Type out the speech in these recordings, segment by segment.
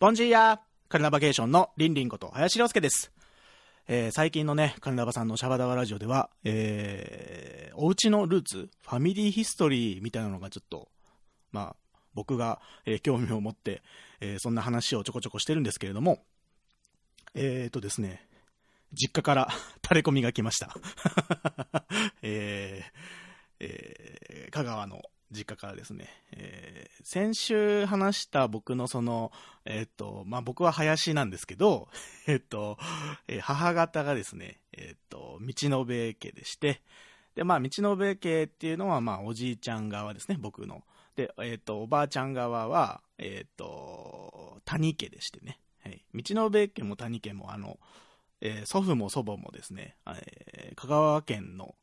ボンジーヤカルナバケーションのリンリンこと林良介です。えー最近のね、カルナバさんのシャバダバラジオでは、えーお家のルーツ、ファミリーヒストリーみたいなのがちょっと、まあ、僕が、えー興味を持って、えーそんな話をちょこちょこしてるんですけれども、えーとですね、実家から 垂れ込みが来ました。えーえー香川の実家からですね、えー先週話した僕のその、えっ、と、まあ、僕は林なんですけど、えっ、と、えー母方がですね、えっ、と、道の部家でして、で、まあ、道の部家っていうのは、まあ、おじいちゃん側ですね、僕の。で、えっ、と、おばあちゃん側は、えっ、と、谷家でしてね、はい。道の部家も谷家も、あの、えー祖父も祖母もですね、えー香川県の、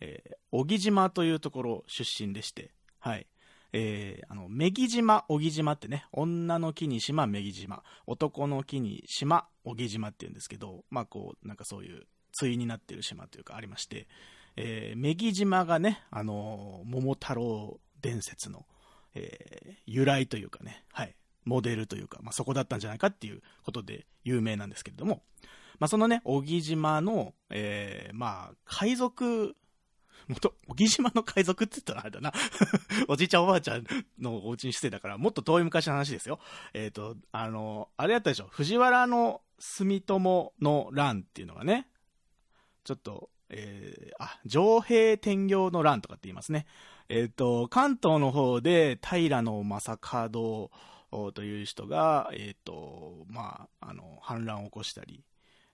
えー小木島というところ出身でして、はい。えーあの、女木島、小木島ってね、女の木に島、女木島、男の木に島、小木島って言うんですけど、まあこう、なんかそういう、対になってる島というかありまして、えー、女木島がね、あのー桃太郎伝説の、えー由来というかね、はい、モデルというか、まあそこだったんじゃないかっていうことで有名なんですけれども、まあそのね、小木島の、えーまあ、海賊、もっと、小木島の海賊って言ったらあれだな。おじいちゃんおばあちゃんのお家にしてたから、もっと遠い昔の話ですよ。えっ、と、あの、あれやったでしょ。藤原の住友の乱っていうのがね、ちょっと、えーあ、上平天行の乱とかって言いますね。えっ、と、関東の方で平野正門という人が、えっ、と、まあ、あの、反乱を起こしたり、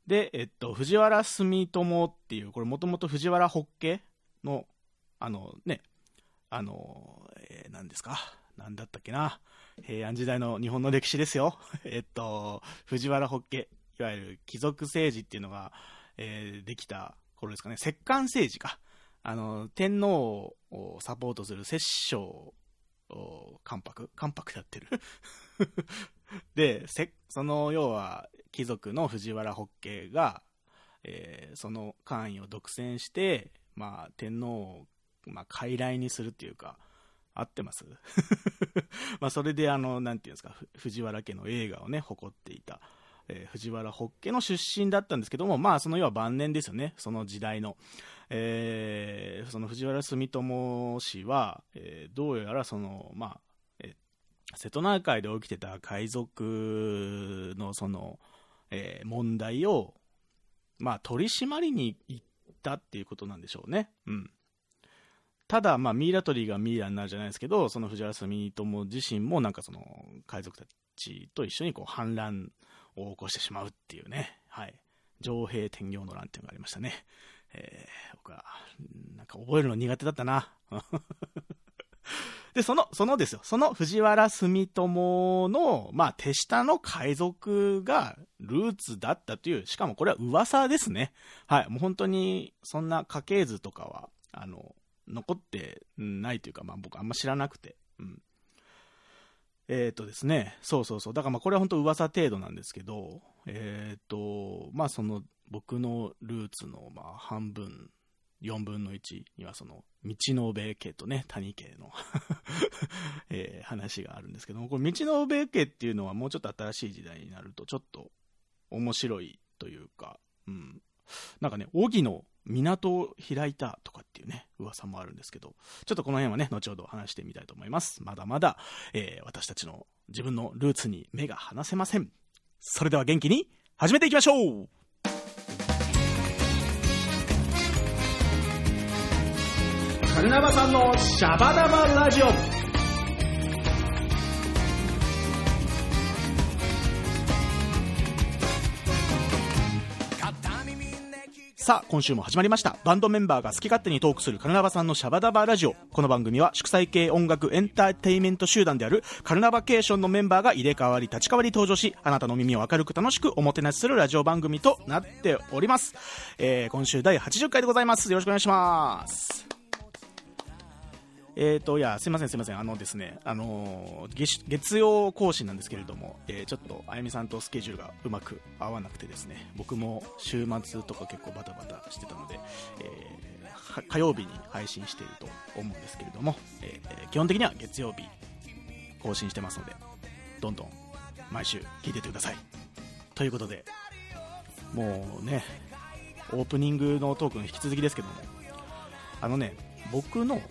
で、えっと、藤原住友っていう、これもともと藤原北家の、あのね、あの、えー何ですか？何だったっけな？平安時代の日本の歴史ですよ。えっと、藤原北家、いわゆる貴族政治っていうのが、えーできた頃ですかね、摂関政治か。あの、天皇をサポートする摂政関白？関白やってる。で、その要は貴族の藤原北家が、えーその官位を独占して、まあ、天皇を、まあ、傀儡にするっていうか、合ってます？まあそれであの、なんていうんですか、藤原家の映画をね、誇っていた、えー藤原北家の出身だったんですけども、まあその要は晩年ですよね、その時代の。えーその藤原住友氏は、えーどうやらその、まあ、えー瀬戸内海で起きてた海賊のその、えー問題を、まあ、取り締まりに行ったっていうことなんでしょうね。うん。ただ、まあ、ミイラ取りがミイラになるじゃないですけど、その藤原住友自身も、なんかその、海賊たちと一緒にこう反乱を起こしてしまうっていうね、はい。上兵天行の乱っていうのがありましたね。えー僕は、なんか覚えるの苦手だったな。で、その、そのですよ、その藤原住友の、まあ、手下の海賊がルーツだったという、しかもこれは噂ですね。はい、もう本当に、そんな家系図とかは、あの、残ってないというか、まあ僕あんま知らなくて。うん。えっ、とですね、そうそうそう。だからまあこれは本当噂程度なんですけど、えっ、と、まあその僕のルーツのまあ半分、4分の1にはその道の部家とね、谷家の、えー話があるんですけども、これ道の部家っていうのはもうちょっと新しい時代になるとちょっと面白いというか、うん。なんかね、荻の港を開いたとかっていうね、噂もあるんですけど、ちょっとこの辺はね、後ほど話してみたいと思います。まだまだ、えー私たちの自分のルーツに目が離せません。それでは元気に始めていきましょうカルナバさんのシャバダバラジオさあ、今週も始まりました。バンドメンバーが好き勝手にトークするカルナバさんのシャバダバラジオ。この番組は祝祭系音楽エンターテインメント集団であるカルナバケーションのメンバーが入れ替わり立ち替わり登場し、あなたの耳を明るく楽しくおもてなしするラジオ番組となっております。えー、今週第80回でございます。よろしくお願いします。えーと、いや、すいません、すいません。あのですね、あのー月、曜更新なんですけれども、えーちょっと、あゆみさんとスケジュールがうまく合わなくてですね、僕も週末とか結構バタバタしてたので、えー火曜日に配信していると思うんですけれども、えー基本的には月曜日更新してますので、どんどん毎週聞いててください。ということで、もうね、オープニングのトークの引き続きですけども、あのね、僕の、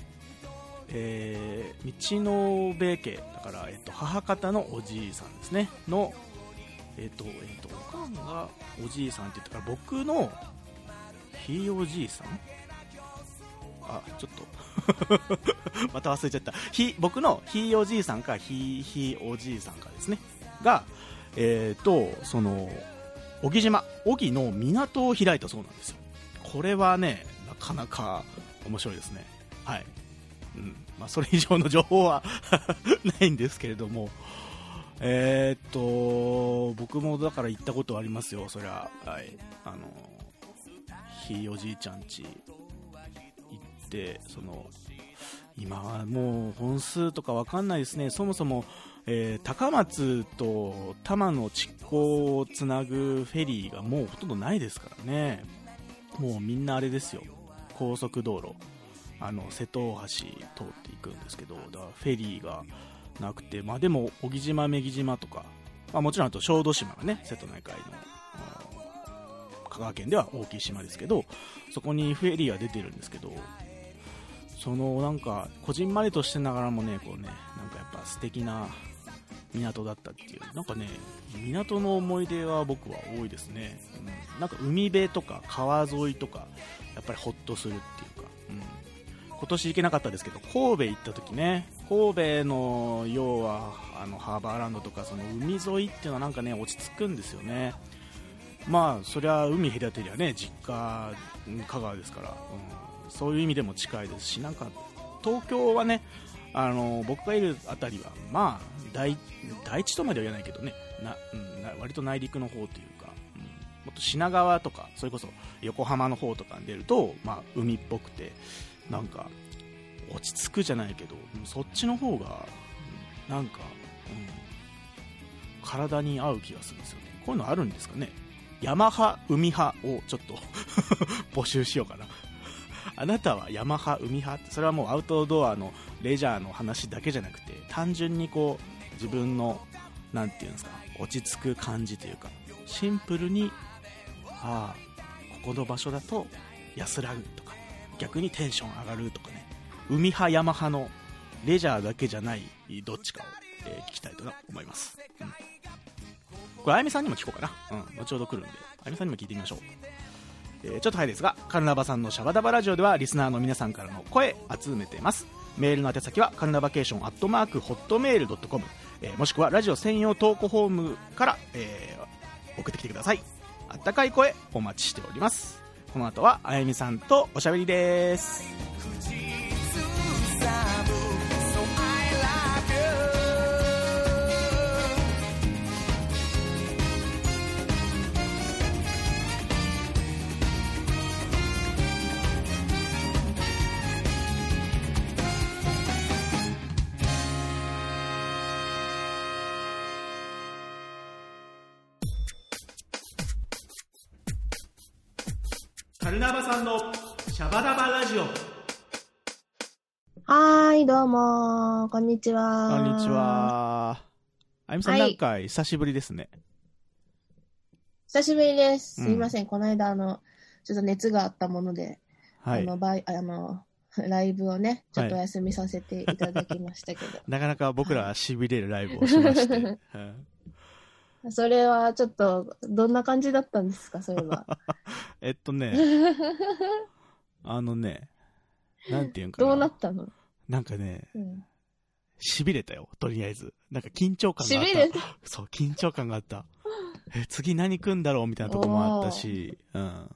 えー、道の米家、だから、えっと、母方のおじいさんですね、の、えっと、えっと、おかんがおじいさんって言ったから、僕のひいおじいさん？あ、ちょっと また忘れちゃった。ひ、僕のひいおじいさんか、ひいひいおじいさんかですね。が、えっ、ー、と、その、小木島、小木の港を開いたそうなんですよ。これはね、なかなか面白いですね。はい。うんまあ、それ以上の情報は ないんですけれども、えー、っと、僕もだから行ったことありますよ、そりゃ。はい。あの、ひいおじいちゃんち行って、その、今はもう本数とかわかんないですね。そもそも、えー、高松と多摩の地港をつなぐフェリーがもうほとんどないですからね。もうみんなあれですよ。高速道路。あの、瀬戸大橋通っていくんですけど、だからフェリーがなくて、まあでも、小木島、女木島とか、まあもちろんあと小豆島がね、瀬戸内海の、香川県では大きい島ですけど、そこにフェリーは出てるんですけど、そのなんか、こじんまりとしてながらもね、こうね、なんかやっぱ素敵な港だったっていう、なんかね、港の思い出は僕は多いですね。うん、なんか海辺とか川沿いとか、やっぱりほっとするって、今年行けなかったですけど、神戸行った時ね、神戸の要はあのハーバーランドとかその海沿いっていうのはなんかね、落ち着くんですよね。まあ、そりゃ海隔てりゃね、実家、香川ですから、うん、そういう意味でも近いですし、なんか東京はね、あの僕がいる辺りは、まあ、大大地とまでは言わないけどねな、うん、割と内陸の方というか、うん、もっと品川とかそれこそ横浜の方とかに出ると、まあ、海っぽくてなんか落ち着くじゃないけどそっちの方がなんか、うん、体に合う気がするんですよね。こういうのあるんですかね。山派海派をちょっと 募集しようかな。あなたは山派海派？ってそれはもうアウトドアのレジャーの話だけじゃなくて単純にこう自分の何て言うんですか落ち着く感じというかシンプルにああここの場所だと安らぐと。逆にテンション上がるとかね。海派山派のレジャーだけじゃないどっちかを、えー、聞きたいと思います、うん、これあやみさんにも聞こうかな、うん、後ほど来るんであやみさんにも聞いてみましょう。えー、ちょっと早いですが、カルナバさんのシャバダバラジオではリスナーの皆さんからの声集めています。メールの宛先はカルナバケーションアットマークホットメールドットコム。えー、もしくはラジオ専用投稿フォームから、えー、送ってきてください。あったかい声お待ちしております。この後はあやみさんとおしゃべりです。さんのシャバダバラジオ。はーい、どうもこんにちは。こんにちは。あゆみさん、なんか久しぶりですね。久しぶりです。すいません、うん、この間、あの、ちょっと熱があったもので、はい、あの、バイ、あの、ライブをね、ちょっとお休みさせていただきましたけど。なかなか僕らは痺れるライブをしまして。それはちょっと、どんな感じだったんですか、それは。えっとね、あのね、なんていうんかな。どうなったの？なんかね、うん、痺れたよ、とりあえず。なんか緊張感があった。痺れた？そう、緊張感があった。え、次何来んだろう？みたいなとこもあったし、うん。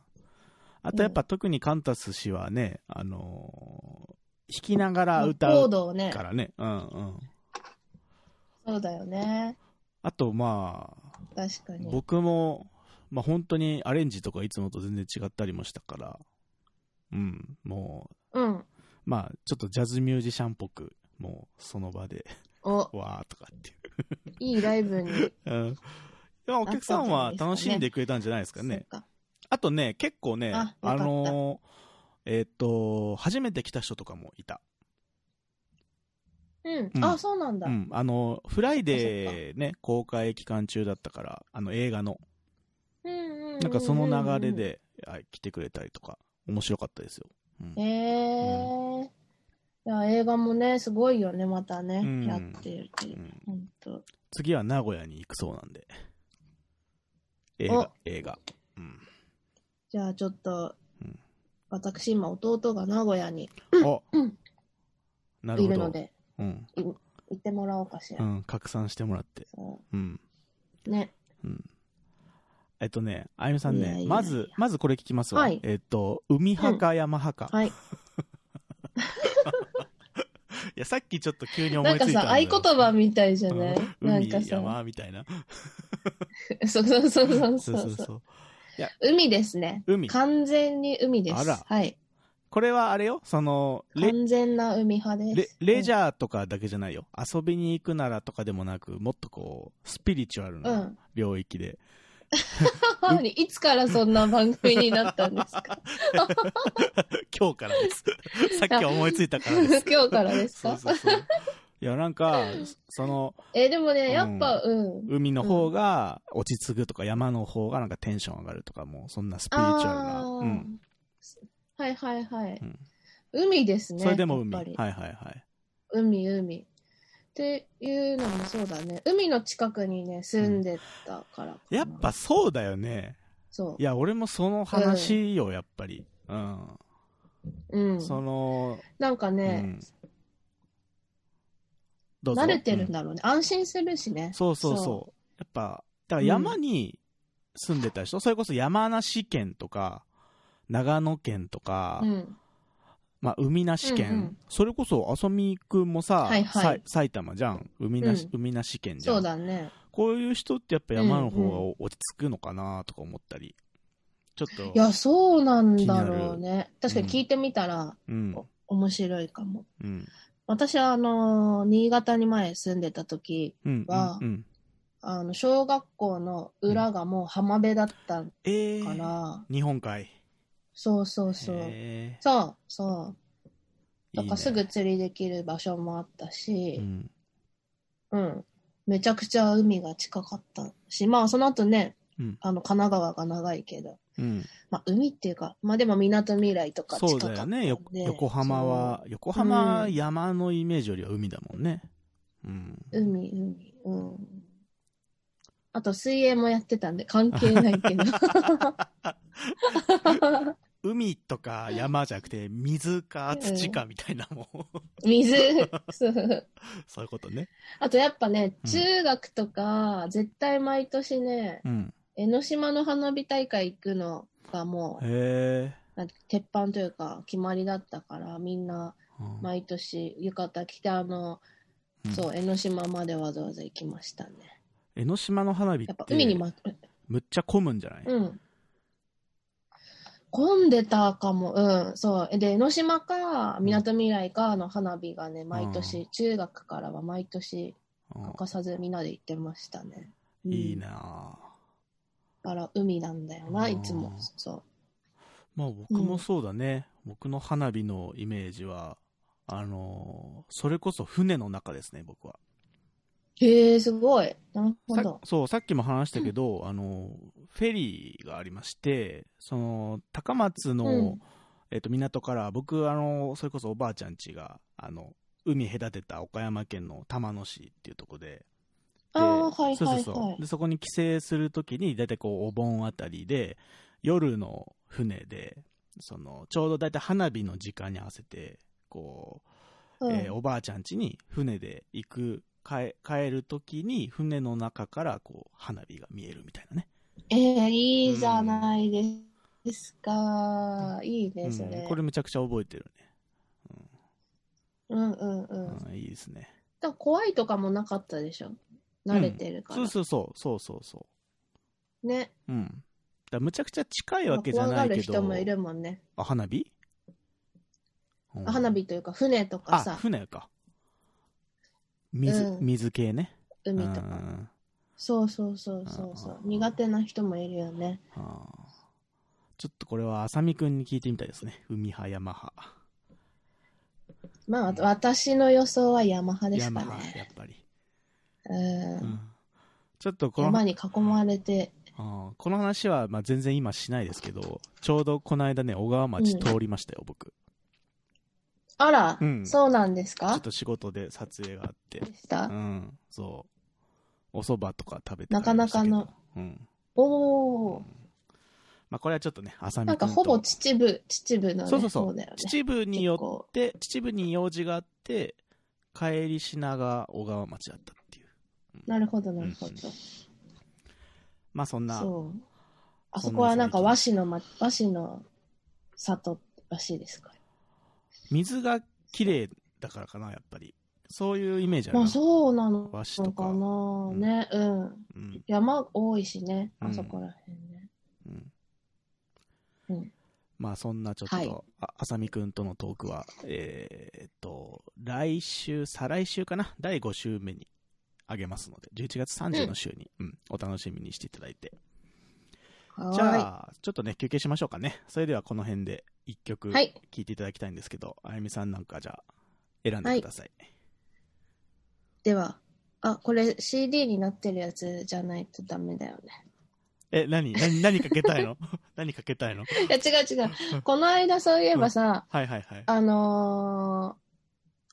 あとやっぱ特にカンタス氏はね、あのー、弾きながら歌うからね。ねうんうん。そうだよね。あと、まあ、確かに。僕も、まあ本当にアレンジとかいつもと全然違ったりもしたから、うん、もう、うん。まあ、ちょっとジャズミュージシャンっぽく、もうその場で、お わーとかっていう。いいライブに。うん。いや、お客さんは楽しんでくれたんじゃないですかね。かあとね、結構ね、ああのー、えっ、ー、と、初めて来た人とかもいた。うん。うんあ、そうなんだ。うん。あの、フライデーね、公開期間中だったから、あの映画の。なんかその流れ。で、はい来てくれたりとか、面白かったですよ。うんへえ。いや、映画もね、すごいよね、またね。うんやってるっていうう。ん。次は名古屋に行くそうなんで。映画、映画。うん。じゃあちょっとうん、私今弟が名古屋にあうん なるほど。いるので、うん。行ってもらおうかしら。うん、拡散してもらって。そうん。うね。うん。えっとね、あゆみさんね、いやいやいやまず、まずこれ聞きますわ。はいえっと、海派か山派か。はい。いや、さっきちょっと急に思ないんかさ、ついたんだよ合言葉みたいじゃない？うん海、なんかさ、山みたいな。そうそうそうそうそそううそうそう。海ですね。海。完全に海です。あらはい。これはあれよ、その、レ、完全な海派レです。レジャャーとかだけじゃないよ。遊びに行くならとかでもなく、もっとこう、スピリチュアルう。なん領域で。何？いつからそんな番組になったんですか？今日からです。さっき思いついたからです。今日からですか？そうそうそう。いや、なんか、その、え、でもね、うんやっぱ、うん。海の方が落ち着くとか、山の方がなんかテンション上がるとか、もうそんなスピリチュアルな。あーうん。はいはいはい。うん海ですね。それでも海。はいはいはい。海、海。っていうのもそうだね。海の近くにね、住んでたからかなやっぱそうだよね。そいや、俺もその話よ、やっぱり。うん。う。うん。その、なんかうね、うぞ慣れてるんうだろうね。安心するしね。そうそうそう。そやっぱ、だから山に住んでた人、それこそ山梨県とか、長野県とか、うん。まあ、海なし県、うんうんそれこそ、あさみくんもさ、はいはいさい埼玉じゃん。海なし、う海なし県じゃん。そうだね。こういう人ってやっぱ山の方うんが落ち着くのかなとか思ったり。ちょっと。いや、そうなんだろうね。確かに聞いてみたら、うん。面白いかも。うん。私は、あの、新潟に前住んでた時、うん。はうん。あの、小学校の裏がもう浜辺だったええー。から、日本海。そうそうそう。へそう、そう。ーだからすいいねぐ釣りできる場所もあったうし、ん。うん。めちゃくちゃ海が近かったし、まあその後ね、うんあの、神奈川が長いけど、うん。まあ海っていうか、まあでも港未来とか近そうかったんでだよね。よ横浜は、横浜、うん山のイメージよりは海だもんね。うん。そう海、海、うん。あと水泳もやってたんで関係ないけど。海とか山じゃなくて、水か土かみたいなもん。水、そう。そういうことね。あとやっぱね、うん中学とか、絶対毎年ね、うん。江ノ島の花火大会行くのがもう、鉄板というか決まりだったから、みんなうん毎年浴衣着て、あの、うんそう、江ノ島までわざわざ行きましたね。江ノ島の花火っやっぱて、海にま、むっちゃ混むんじゃない、うん。混んでたかも、うん、そう。で、江ノ島か、みなとみらいかの花火がね、毎う年、中学からは毎年、うん欠かさずみんなで行ってましたね。うんいいなぁだから海なんだよな、うんいつも。そまあ僕もそうだね。僕の花火のイメージは、あのーそれこそ船の中ですね、僕は。う。へえ、すごい。なるほさど。そう、さっきも話したけど、あの、フェリーがありまして、その、高松の、うんえっと、港から、僕、あの、それこそおばあちゃん家が、あの、海隔てた岡山県の玉野市っていうところで、でああ、はいそうはいそうそう。はいで、。そこに帰省するときに、だいたいこう、お盆あたりで、夜の船で、その、ちょうどだいたい花火の時間に合わせて、こう、うんえーおばあちゃん家に船で行く、帰帰るときに、船の中から、こう、花火が見えるみたいなね。ええいいじゃないですか。いいね、それ。うん、これめちゃくちゃ覚えてるうんうんうん。ね。うん、いいですね。だ怖いとかもなかったでしょ？慣れてるから。そうそうそう、そうそうそね。う。うん。だむちゃくちゃ近いわけじゃ怖がるないけど。人もいるもんね。あ、花火、うんあ花火というか、船とかあ、さ、船か。水、うん水系ね。海とか。うんそうそうそうそうそう。うん苦手な人もいるよね。ちょっとこれは、あさみくんに聞いてみたいですね。海派、山派。まあ、私の予想はヤマハですヤマハ、やかね。っぱり。うんうんちょっとこの山に囲まれて、あーこの話は、まあ、全然今しないですけど、ちょうどこの間ね、小川町通りましたよ、僕。あら、うんそうなんですか？ちょっと仕事で撮影があって。でした、うん、そう。お蕎麦とか食べてなかなかの。うん。おー。まあ、これはちょっとね、浅見なんかほぼ秩父、秩父のね、そうそうそう。ね。秩父によって、秩父に用事があって、帰り品が小川町だったっていう。なるほど、なるほど。うんまあ、そんな、そう。あそこはなんか和紙の、ま、和紙の里らしいですから。水が綺麗だからかな、やっぱり。そういうイメージあるな。まあそうなの和紙とかかな、ね、うん。うん。山多いしね、うんあそこら辺ね。うん。うん。まあそんなちょっと、はいあ浅見くんとのトークは、えーっと、来週、再来週かな？第5週目にあげますので、11月30の週に、うん、お楽しみにしていただいて。はじゃあ、ちょっとね、休憩しましょうかね。それではこの辺で1曲はい聴いていただきたいんですけど、あゆみさんなんかじゃあ、選んでください。い。では、あ、これ CD になってるやつじゃないとダメだよね。え、何？何、何かけたいの？何かけたいの？いや、違う違う。この間そういえばさ、はいはいはい。あのー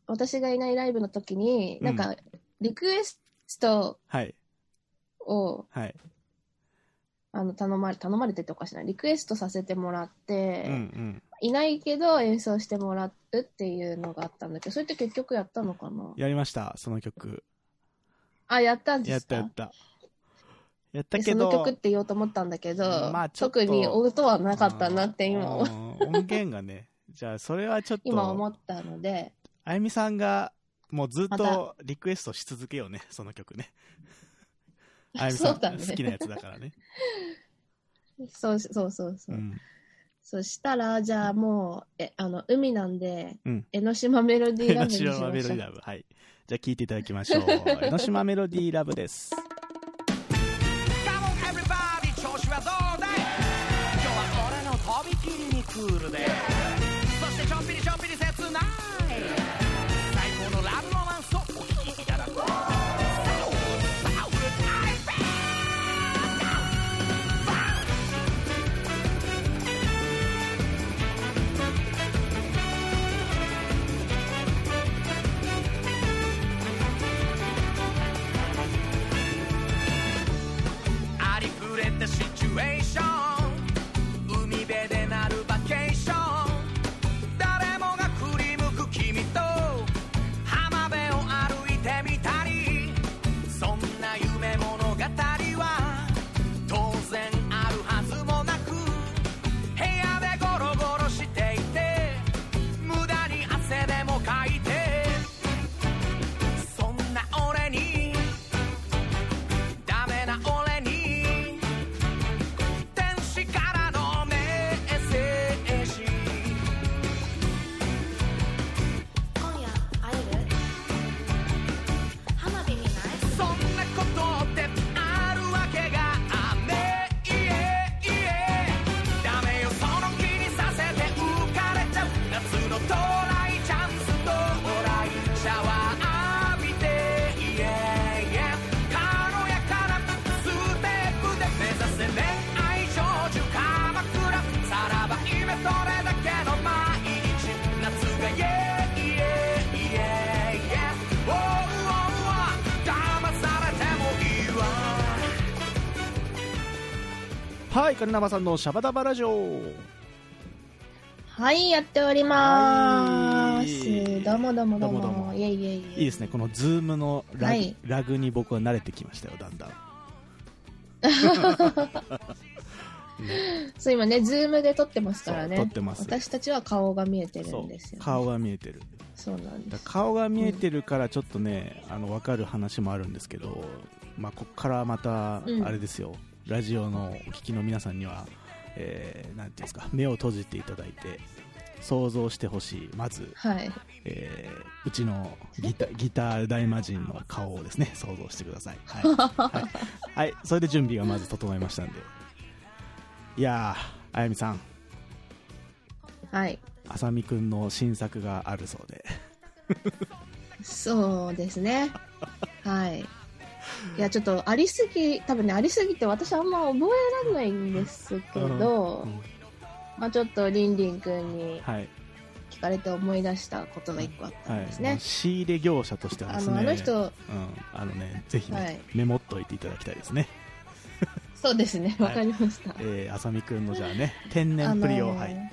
私がいないライブの時に、なんか、リクエストはい。を、はい。あの、頼まれ、頼まれてっておかしいな。リクエストさせてもらって、うんうん。いないけど演奏してもらうっていうのがあったんだけど、それって結局やったのかな？やりました、その曲。あ、やったんでやっすかたやった。やったでけど、その曲って言おうと思ったんだけど、まあ特に音はなかったなって今思うん音源がね、じゃあそれはちょっ今思と、ったので、あゆみさんがもうずっまとリクエストし続けようね、その曲ね。あゆみさ そうんだね好きなやつだからね。そうそうそうそうう。ん。そしたら、じゃあもう、え、あの、海なんで、うん江ノ島メロディーラ江ノブにしましょう。島メロディーラブ。はい。じゃあ聴いていただきましょう。江ノ島メロディーラブです。調子はどうだい？今日は俺のとびきりにクールでカルナバさんのシャバダバラジオ。はい、やっております。どうもどうもどうも。どうもどうもイェイイェイイェイ。いいですね、この Zoom のラグ,、はいラグに僕は慣れてきましたよ、だんだん。そう、今ね、 Zoom で撮ってますからね。そう撮ってます私たちは顔が見えてるんですよ、ね。顔が見えてる。そうなんです。だ顔が見えてるからちょっとね、あの分かる話もあるんですけど、まあ、ここからまたうんあれですよ、ラジオのお聞きの皆さんには、えーなんていうんですか目を閉じていただいて想像してほしいまず、はい。えーうちのギタ ギター大魔人の顔をですね想像してください、はい はいはい、それで準備がまず整いましたんでいやーあやみさんはい。あさみくんの新作があるそうでそうですね。はい。いや、ちょっとありすぎ、多分ね、ありすぎて私あんま覚えられないんですけど、うんまあちょっとりんりんくんにはい。聞かれて思い出したことが一個あったはいんですね。仕入れ業者としてはですね。あの、あの人、うん、あのね、ぜひね、はいメモっといていただきたいですね。そうですね、はいわかりました。えー、あさみくんのじゃあね、天然プリを、あのーはい。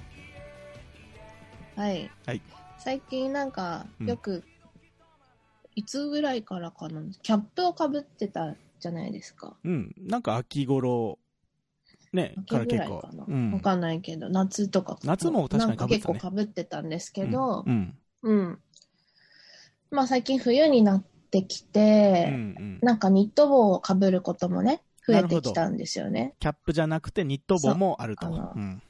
はい。はい最近なんか、うんよく、いつぐらいからかな、キャップをかぶってたじゃないですか。うん、なんか秋頃、ね、秋から結構ぐらいかな。。うんわかんないけど、夏とか。夏も確かに被ってたねなんか結構かぶってたんですけど、うん、うん。まあ最近冬になってきうん、うて、ん。なんかニット帽をかぶることもね、増えてきたんですよね。キャップじゃなくてニット帽もあると。そうあのうん。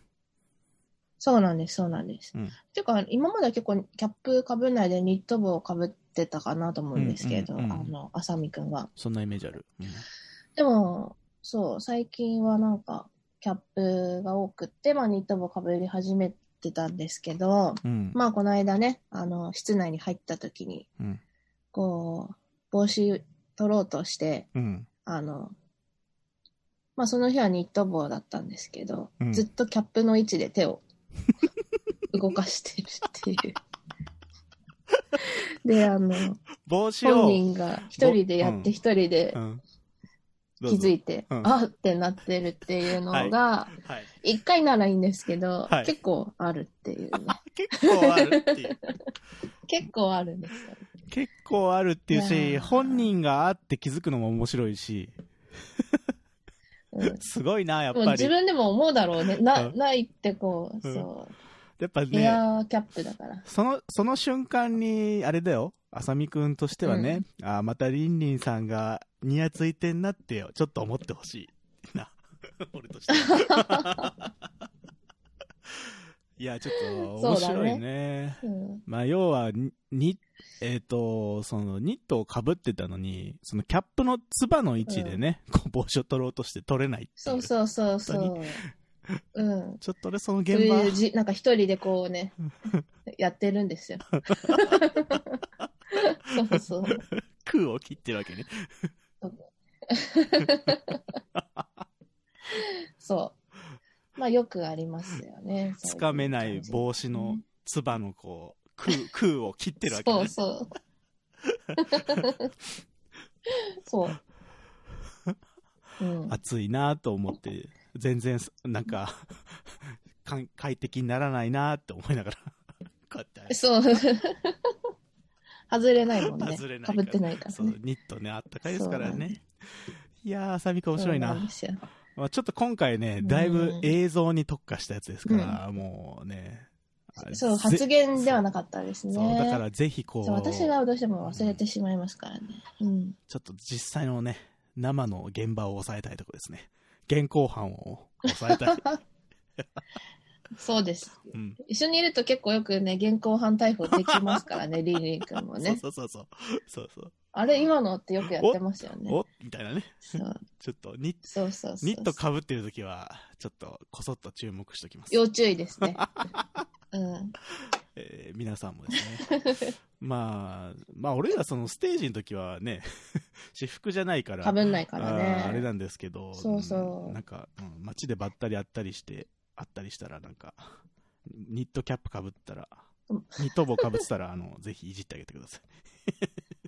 そうなんです、そうなんです。うんていうか、今までは結構キャップかぶんないでニット帽をかぶってたかなと思うんですけど、うんうんうんあの、あさみくんは。そんなイメージある。うんでも、そう、最近はなんか、キャップが多くって、まあニット帽かぶり始めてたんですけど、うん。まあこの間ね、あの、室内に入った時に、うん。こう、帽子取ろうとして、うん。あの、まあその日はニット帽だったんですけど、うんずっとキャップの位置で手を動かしてるっていう。で、あの、帽子を。本人が一人でやって一人でうん。気づいいて、うんあってなってるっていうのが、はい。一回ならいいんですけど、はい結構あるっていうね。結構あるっていう。結構あるんですよ。結構あるっていういし、本人があって気づくのも面白いし、うん、すごいな、やっぱり。自分でも思うだろうね。な、うんないってこう、うんそう。やっぱエね、アーキャップだから。その、その瞬間に、あれだよ、あさみくんとしてはね、あーまたりんりんさんがニヤついてんなって、ちょっと思ってほしい。な。俺としては。いや、ちょっと面白いね。うん。まあ、要は、に、にえっ、と、その、ニットを被ってたのに、そのキャップのつばの位置でね、こう帽子を取ろうとして取れないっていそうそうそうそう。うん。ちょっと俺そのそう現場、いうじ、なんか一人でこうね、やってるんですよ。そうそう。空を切ってるわけね。そう。まあよくありますよね。つかめない帽子のつばのこう、空、空を切ってるわけね。そうそう。そう。うん。暑いなと思って、全然、なんか、快適にならないなって思いながら、こうやって。そう。外れないもんね。外れないかぶってないからそうね。、ニットね、あったかいですからね。いやー、あさみくん面白いな。そうんですよまあ、ちょっと今回ね、だいぶ映像に特化したやつですから、もうね。そう、ぜ発言ではなかったですね。そう、だからぜひこう私がどうしても忘れてしまいますからね。うん。ちょっと実際のね、生の現場を抑えたいところですね。現行犯を抑えたい。そうです。うん。一緒にいると結構よくね、現行犯逮捕できますからね、リンリン君もね。そうそうそうそう。そうそう。あれ、今のってよくやってますよね。おみたいなね。ちょっとニッ、そうそうそう。ニット被ってるときは、ちょっとこそっと注目しておきます。要注意ですね。うん。えー皆さんもですね。まあ、まあ俺らそのステージの時はね、私服じゃないから、かぶんないからあね。ーあれなんですけど、そうそうんなんか、うん街でばったり会ったりして、会ったりしたら、なんか、ニットキャップかぶったら、うんニット帽かぶってたら、あの、ぜひいじってあげてください。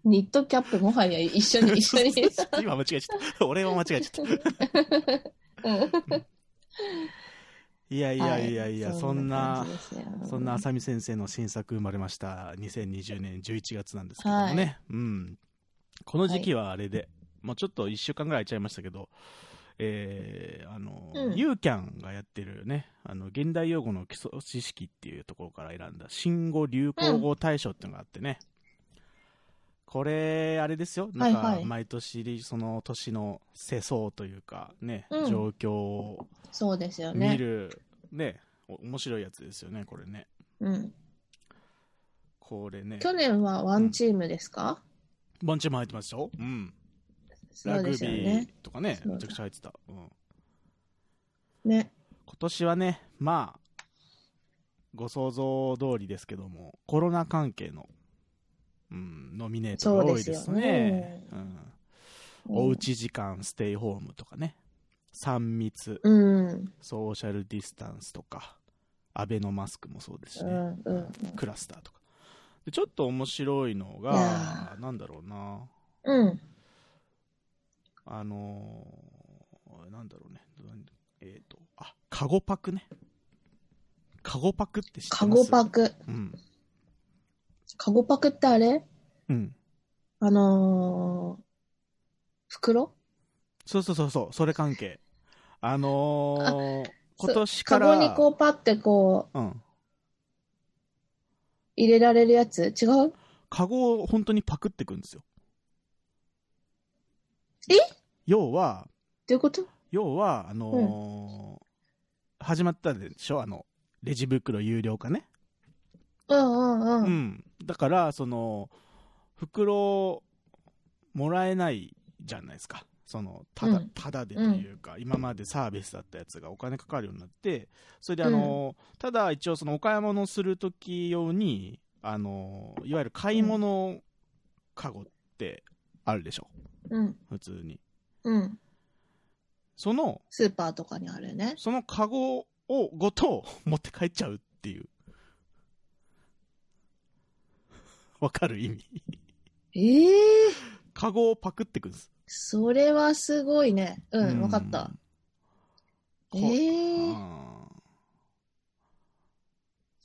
ニットキャップもはや一緒に、一緒に。今間違えちゃった。俺は間違えちゃった。うんいやいやいやいや、はいそんなそんな浅見先生の新作生まれました。2020年11月なんですけどもね。はうん。この時期はあれで、もうちょっと1週間ぐらい空いちゃいましたけど、えー、あの、うんユーキャンがやってるね、あの、現代用語の基礎知識っていうところから選んだ新語・流行語大賞っていうのがあってね。これ、あれですよ。なんか、毎年、その年の世相というか、ね、うん状況をそうですよ見ね。る、ね、お面白いやつですよね、これね。うん。これね。去年はワンチームですか、ボンチも入ってましたよ。うん。そうですラグビーよね。とかね、そうだめちゃくちゃ入ってた。うん。ね。今年はね、まあ、ご想像通りですけども、コロナ関係のうん、ノミネートが多いですね。そうですようんおうち時間、ステイホームとかね。3密、うん。ソーシャルディスタンスとか、アベノマスクもそうですしね。うん。うん。クラスターとか。でちょっと面白いのいがや、なんだろうな。うん。あのーなんだろうね。えっ、と、あ、カゴパクね。カゴパクって知ってカます？ゴパク。うん。カゴパクってあれ？うん。あのー、袋？そうそうそうそう、それ関係。あのー今年かカら、ゴにこうパってこううん。入れられるやつ？違う？カゴを本当にパクってくんですよ。え？要は、どういうこと？要は、あのー始まったでしょ？あの、レジ袋有料化ね。うんうんう。うんん。だから、その、袋、もらえないじゃないですか。その、ただ、うんただでというか、今までサービスだったやつがお金かかるようになって、それであのーただ一応そのお買い物するとき用に、あのーいわゆる買い物カゴってあるでしょうん。普通に。うん。その、スーパーとかにあるね。そのカゴをごと持って帰っちゃうっていう。わかる意味。ええカゴをパクってくんです。それはすごいね。うん、わかった。こええうん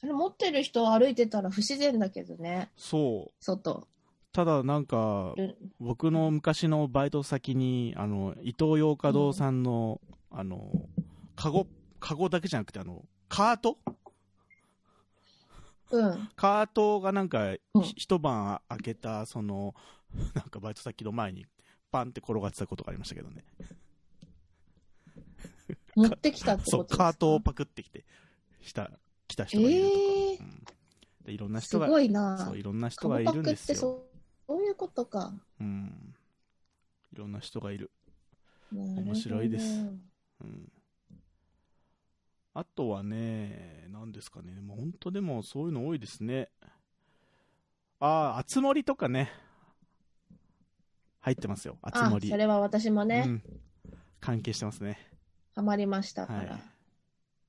それ持ってる人歩いてたら不自然だけどね。そう。外。ただなんか、うん僕の昔のバイト先に、あの、伊東洋華堂さんの、あの、カゴ、カゴだけじゃなくて、あの、カートうん。カートがなんか、うんひ一晩開けた、その、なんかバイト先の前に、パンって転がってたことがありましたけどね。持ってきたってそう、ことですか？カートをパクってきて、した、来た人がいるとか。ええうんでいろんなす人が、ごいなそう、いろんな人がいるんですよ。そうそういうことか。うん。いろんな人がいる。面面白いですうん。あとはね、何ですかね、もう本当でもそういうの多いですね。ああ、あつ森とかね。入ってますよ、あつあ、森。それは私もね、うん。関係してますね。ハマりましたかはら。い。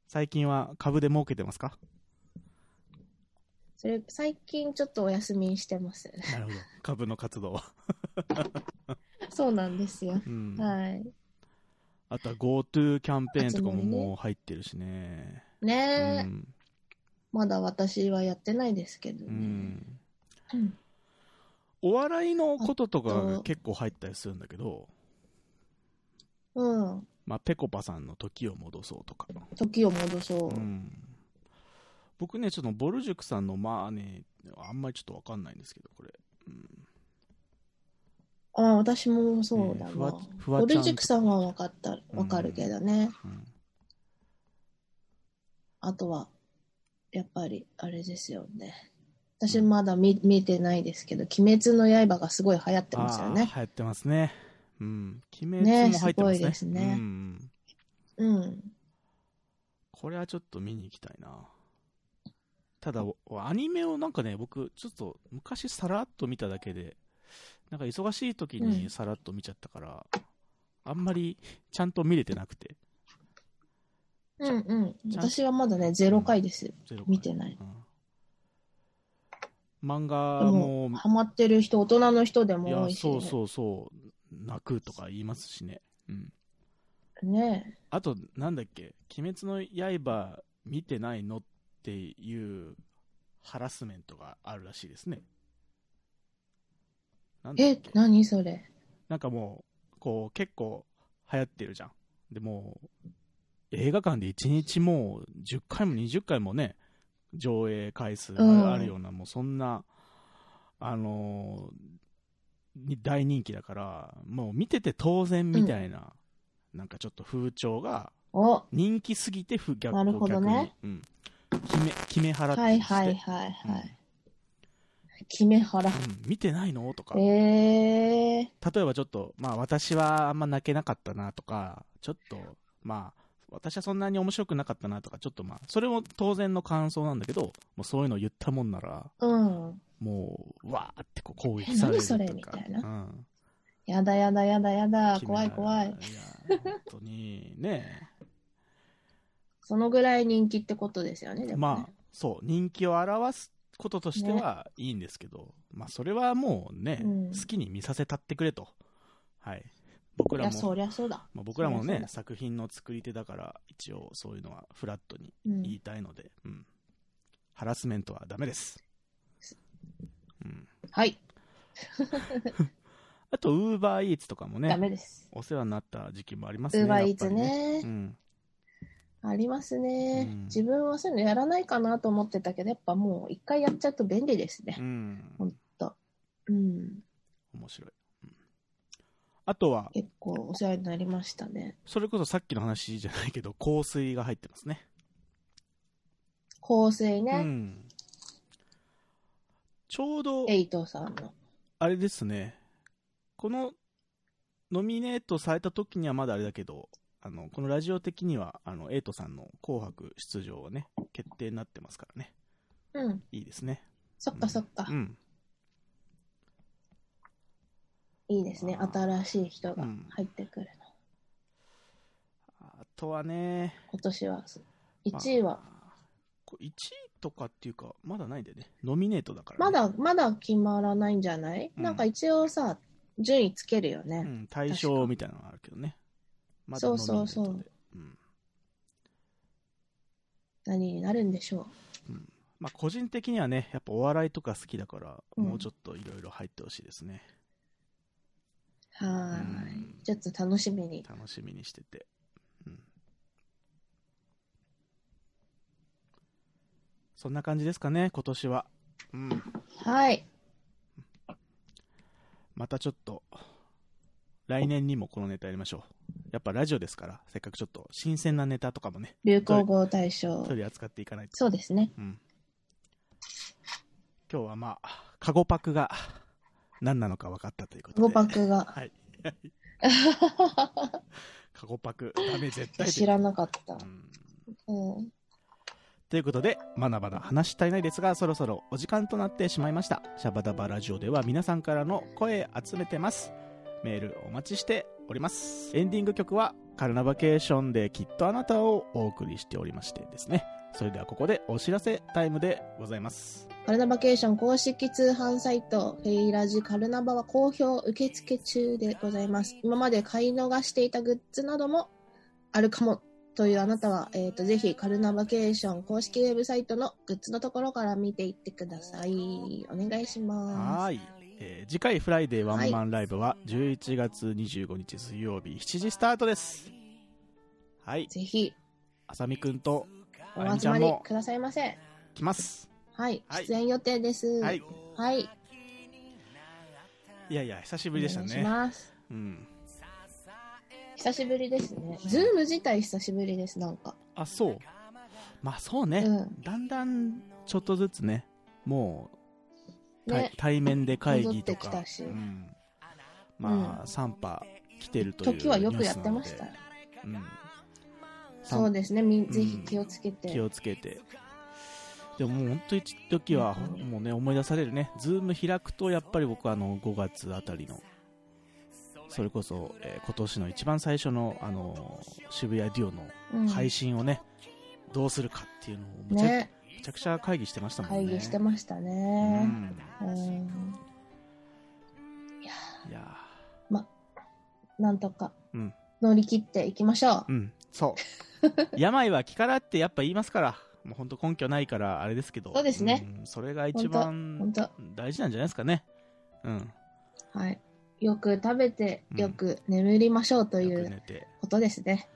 最近は株で儲けてますか？それ、最近ちょっとお休みにしてます。なるほど。株の活動は。そうなんですよ。うん。はい。あとは GoTo キャンペーンとかももう入ってるしね。ねえ、うん。まだ私はやってないですけどうね。ん。うんお笑いのこととか結構入ったりするんだけど、うん。まあ、ぺこぱさんの時を戻そうとか。時を戻そう。うん。僕ね、ちょっとボルジュクさんの、まあね、あんまりちょっとわかんないんですけど、これ。うんああ、私もそうだねふわわ。ふわちゃんボルジュクさんはわかった、わかるけどね。うんあとは、やっぱり、あれですよね。私まだ見見てないですけど、鬼滅の刃がすごい流行ってますよね。流行ってますね。うん。鬼滅ねも入ってますね。すごいですねうん。うん。これはちょっと見に行きたいな。ただ、おアニメをなんかね、僕、ちょっと昔さらっと見ただけで、なんか忙しい時うんにさらっと見ちゃったから、あんまりちゃんと見れてなくて。うんうん。私はまだね、ゼロ回です。ゼロ見てない。うん漫画でもも、ハマってる人、大人の人でいも多い、し。やそうそうそう、泣くとか言いますしね。うん。ねあと、なんだっけ、鬼滅の刃見てないのっていうハラスメントがあるらしいですね。なんえけ、何それ？なんかもう、こう、結構流行ってるじゃん。でもう、映画館で1日もう10回も20回もね、上映回数がうんあるような、もうそんな、あのーに大人気だから、もう見てて当然みたいな、なんかちょっと風潮がお、人気すぎて不逆なるほどねうん、決め決め払ってはいはいはいはい。決め腹。うん、見てないの？とか、えー、例えばちょっと、まあ私はあんま泣けなかったなとか、ちょっと、まあ、私はそんなに面白くなかったなとか、ちょっとまあ、それも当然の感想なんだけど、もうそういうの言ったもんなら、うん。もう、わーってこう攻撃されるとか。え何それみたいなうん。やだやだやだやだ、怖い怖い。いや、本当に、ね そのぐらい人気ってことですよね、でもね。まあ、そう、人気を表すこととしてはいいんですけど、まあ、それはもうね、うん好きに見させたってくれと。はい。僕らも、そりゃそうだ。まあ、僕らもね作品の作り手だから、一応そういうのはフラットにうん言いたいので、うん。ハラスメントはダメです。うん。はい、あと、ウーバーイーツとかもダね、メです。お世話になった時期もありますね。ウーバーイーツねうん。ありますね、うん自分はそういうのやらないかなと思ってたけど、やっぱもう一回やっちゃうと便利ですねう。ん。ほんと。うん。面白い。うんあとは、結構お世話になりましたね。それこそさっきの話じゃないけど、香水が入ってますね。香水うね、ん。ちょうど、エイトさんの。あれですね、この、ノミネートされた時にはまだあれだけど、あの、このラジオ的には、あの、エイトさんの紅白出場がね、決定になってますからね。うん。いいですね。そっかそっか。うん。いいですね。新しい人が入ってくるの。あとはね、今年は。1位は、あこ1位とかっていうか、まだないんだよね。ノミネートだから、まだ、まだ決まらないんじゃない、うんなんか一応さ、順位つけるよね。うん、対象みたいなのがあるけどね。まだそうそうそうノミネートでうん。何になるんでしょまあ、個人的にはね、やっぱお笑いとか好きだから、うんもうちょっといろいろ入ってほしいですね。う。はい。ちょっと楽しみに。楽しみにしてて。うん。そんな感じですかね、今年は。うん。はい。またちょっと、来年にもこのネタやりましょう。やっぱラジオですから、せっかくちょっと新鮮なネタとかもね、流行語大賞。取り扱っていかないと。そうですね。うん。今日はまあ、カゴパクが何なのか分かったということで。語爆が。はい。カゴパク、ダメ絶対知らなかったう。んうん。ということで、まだまだ話したいないですが、そろそろお時間となってしまいました。シャバダバラジオでは皆さんからの声集めてます。メールお待ちしております。エンディング曲は、カルナバケーションできっとあなたをお送りしておりましてですね。それではここでお知らせタイムでございます。カルナバケーション公式通販サイト、フェイラジカルナバは好評受付中でございます。今まで買い逃していたグッズなどもあるかもというあなたは、えっ、と、ぜひカルナバケーション公式ウェブサイトのグッズのところから見ていってください。お願いします。はーい。えー次回フライデーワンマンライブは11月25日水曜日7時スタートです。はい。ぜひ、あさみくんとお集まりくださいませ。来ます。はい。はい出演予定です。はい。はい。いやいや、久しぶりでしたお願いしね。ます。うん。久しぶりですね。 Zoom 自体久しぶりです、なんか。あ、そう。まあそうね。うんだんだんちょっとずつね、もう、対ね。対面で会議とかうん、まあ、3波来てるという時はよくやってましたそうですね。ぜひ気をつけて。気をつけて。でももう本当に一時は、もうね、思い出されるね。ズーム開くと、やっぱり僕はあの、5月あたりの、それこそ、えー今年の一番最初の、あの、渋谷デュオうんの配信をね、どうするかっていうのをむちゃ,、ね。むちゃくちゃ会議してましたもんね。会議してましたうね。ん。うん。いやなんとかーうん。乗り切っていきましょう。うん。そう。病は気からってやっぱ言いますから。もう本当根拠ないからあれですけど。そうですねんそれが一番大事なんじゃないですかね。うん。はい。よく食べて、うんよく眠りましょうという。ことですね。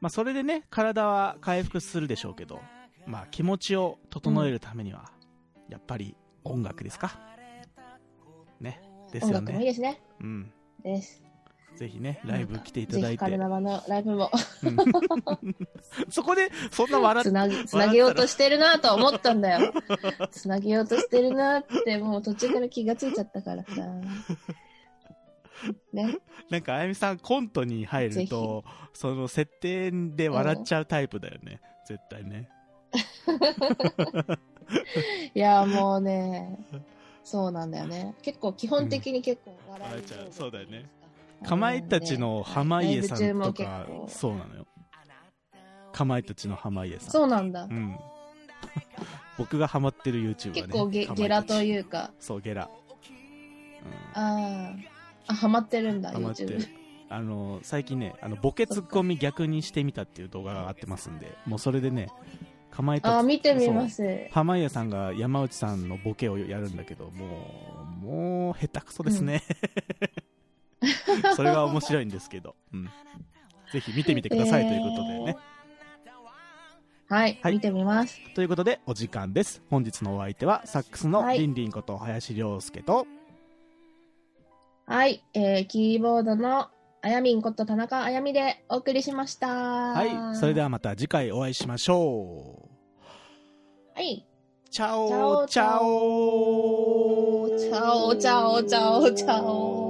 まあそれでね、体は回復するでしょうけど、まあ気持ちを整えるためには、やっぱり音楽ですか。ね。ですよ音楽もいいね。ですね。うん。です。ぜひね、ライブ来ていただいてぜひカル。ナバのライブも そこで、そんな笑っつなぎ、つなげようとしてるなと思ったんだよ。つなげようとしてるなって、もう途中から気がついちゃったからさ。ね。なんか、あやみさんコントに入ると、その設定で笑っちゃうタイプだよね。絶対ね。いや、もうね、そうなんだよね。結構、基本的に結構笑い笑っちゃうそうだよね。か。かまいたちの濱家さんとかそうなのよ。かまいたちの濱家さん。そうなんだ。う。ん。僕がハマってる YouTuber ね結構ゲゲラというか、そうゲラ、うん、ああ、あ、ハマってるんだ、ハマってる。YouTube。あの最近ねあのボケツッコミ逆にしてみたっていう動画が上がってますんでもうそれでねかまいたち。あー、見てみます。濱家さんが山内さんのボケをやるんだけどもうもう下手くそですね、それが面白いんですけど、うん、ぜひ見てみてくださいということでね、はい、はい。見てみます。ということでお時間です。本日のお相手はサックスのはい。りんりんこと林亮介と、はい、えー、キーボードのあやみんこと田中あやみでお送りしました。はいそれではまた次回お会いしましょうはい。チャオチャオチャオチャオチャオチャオ。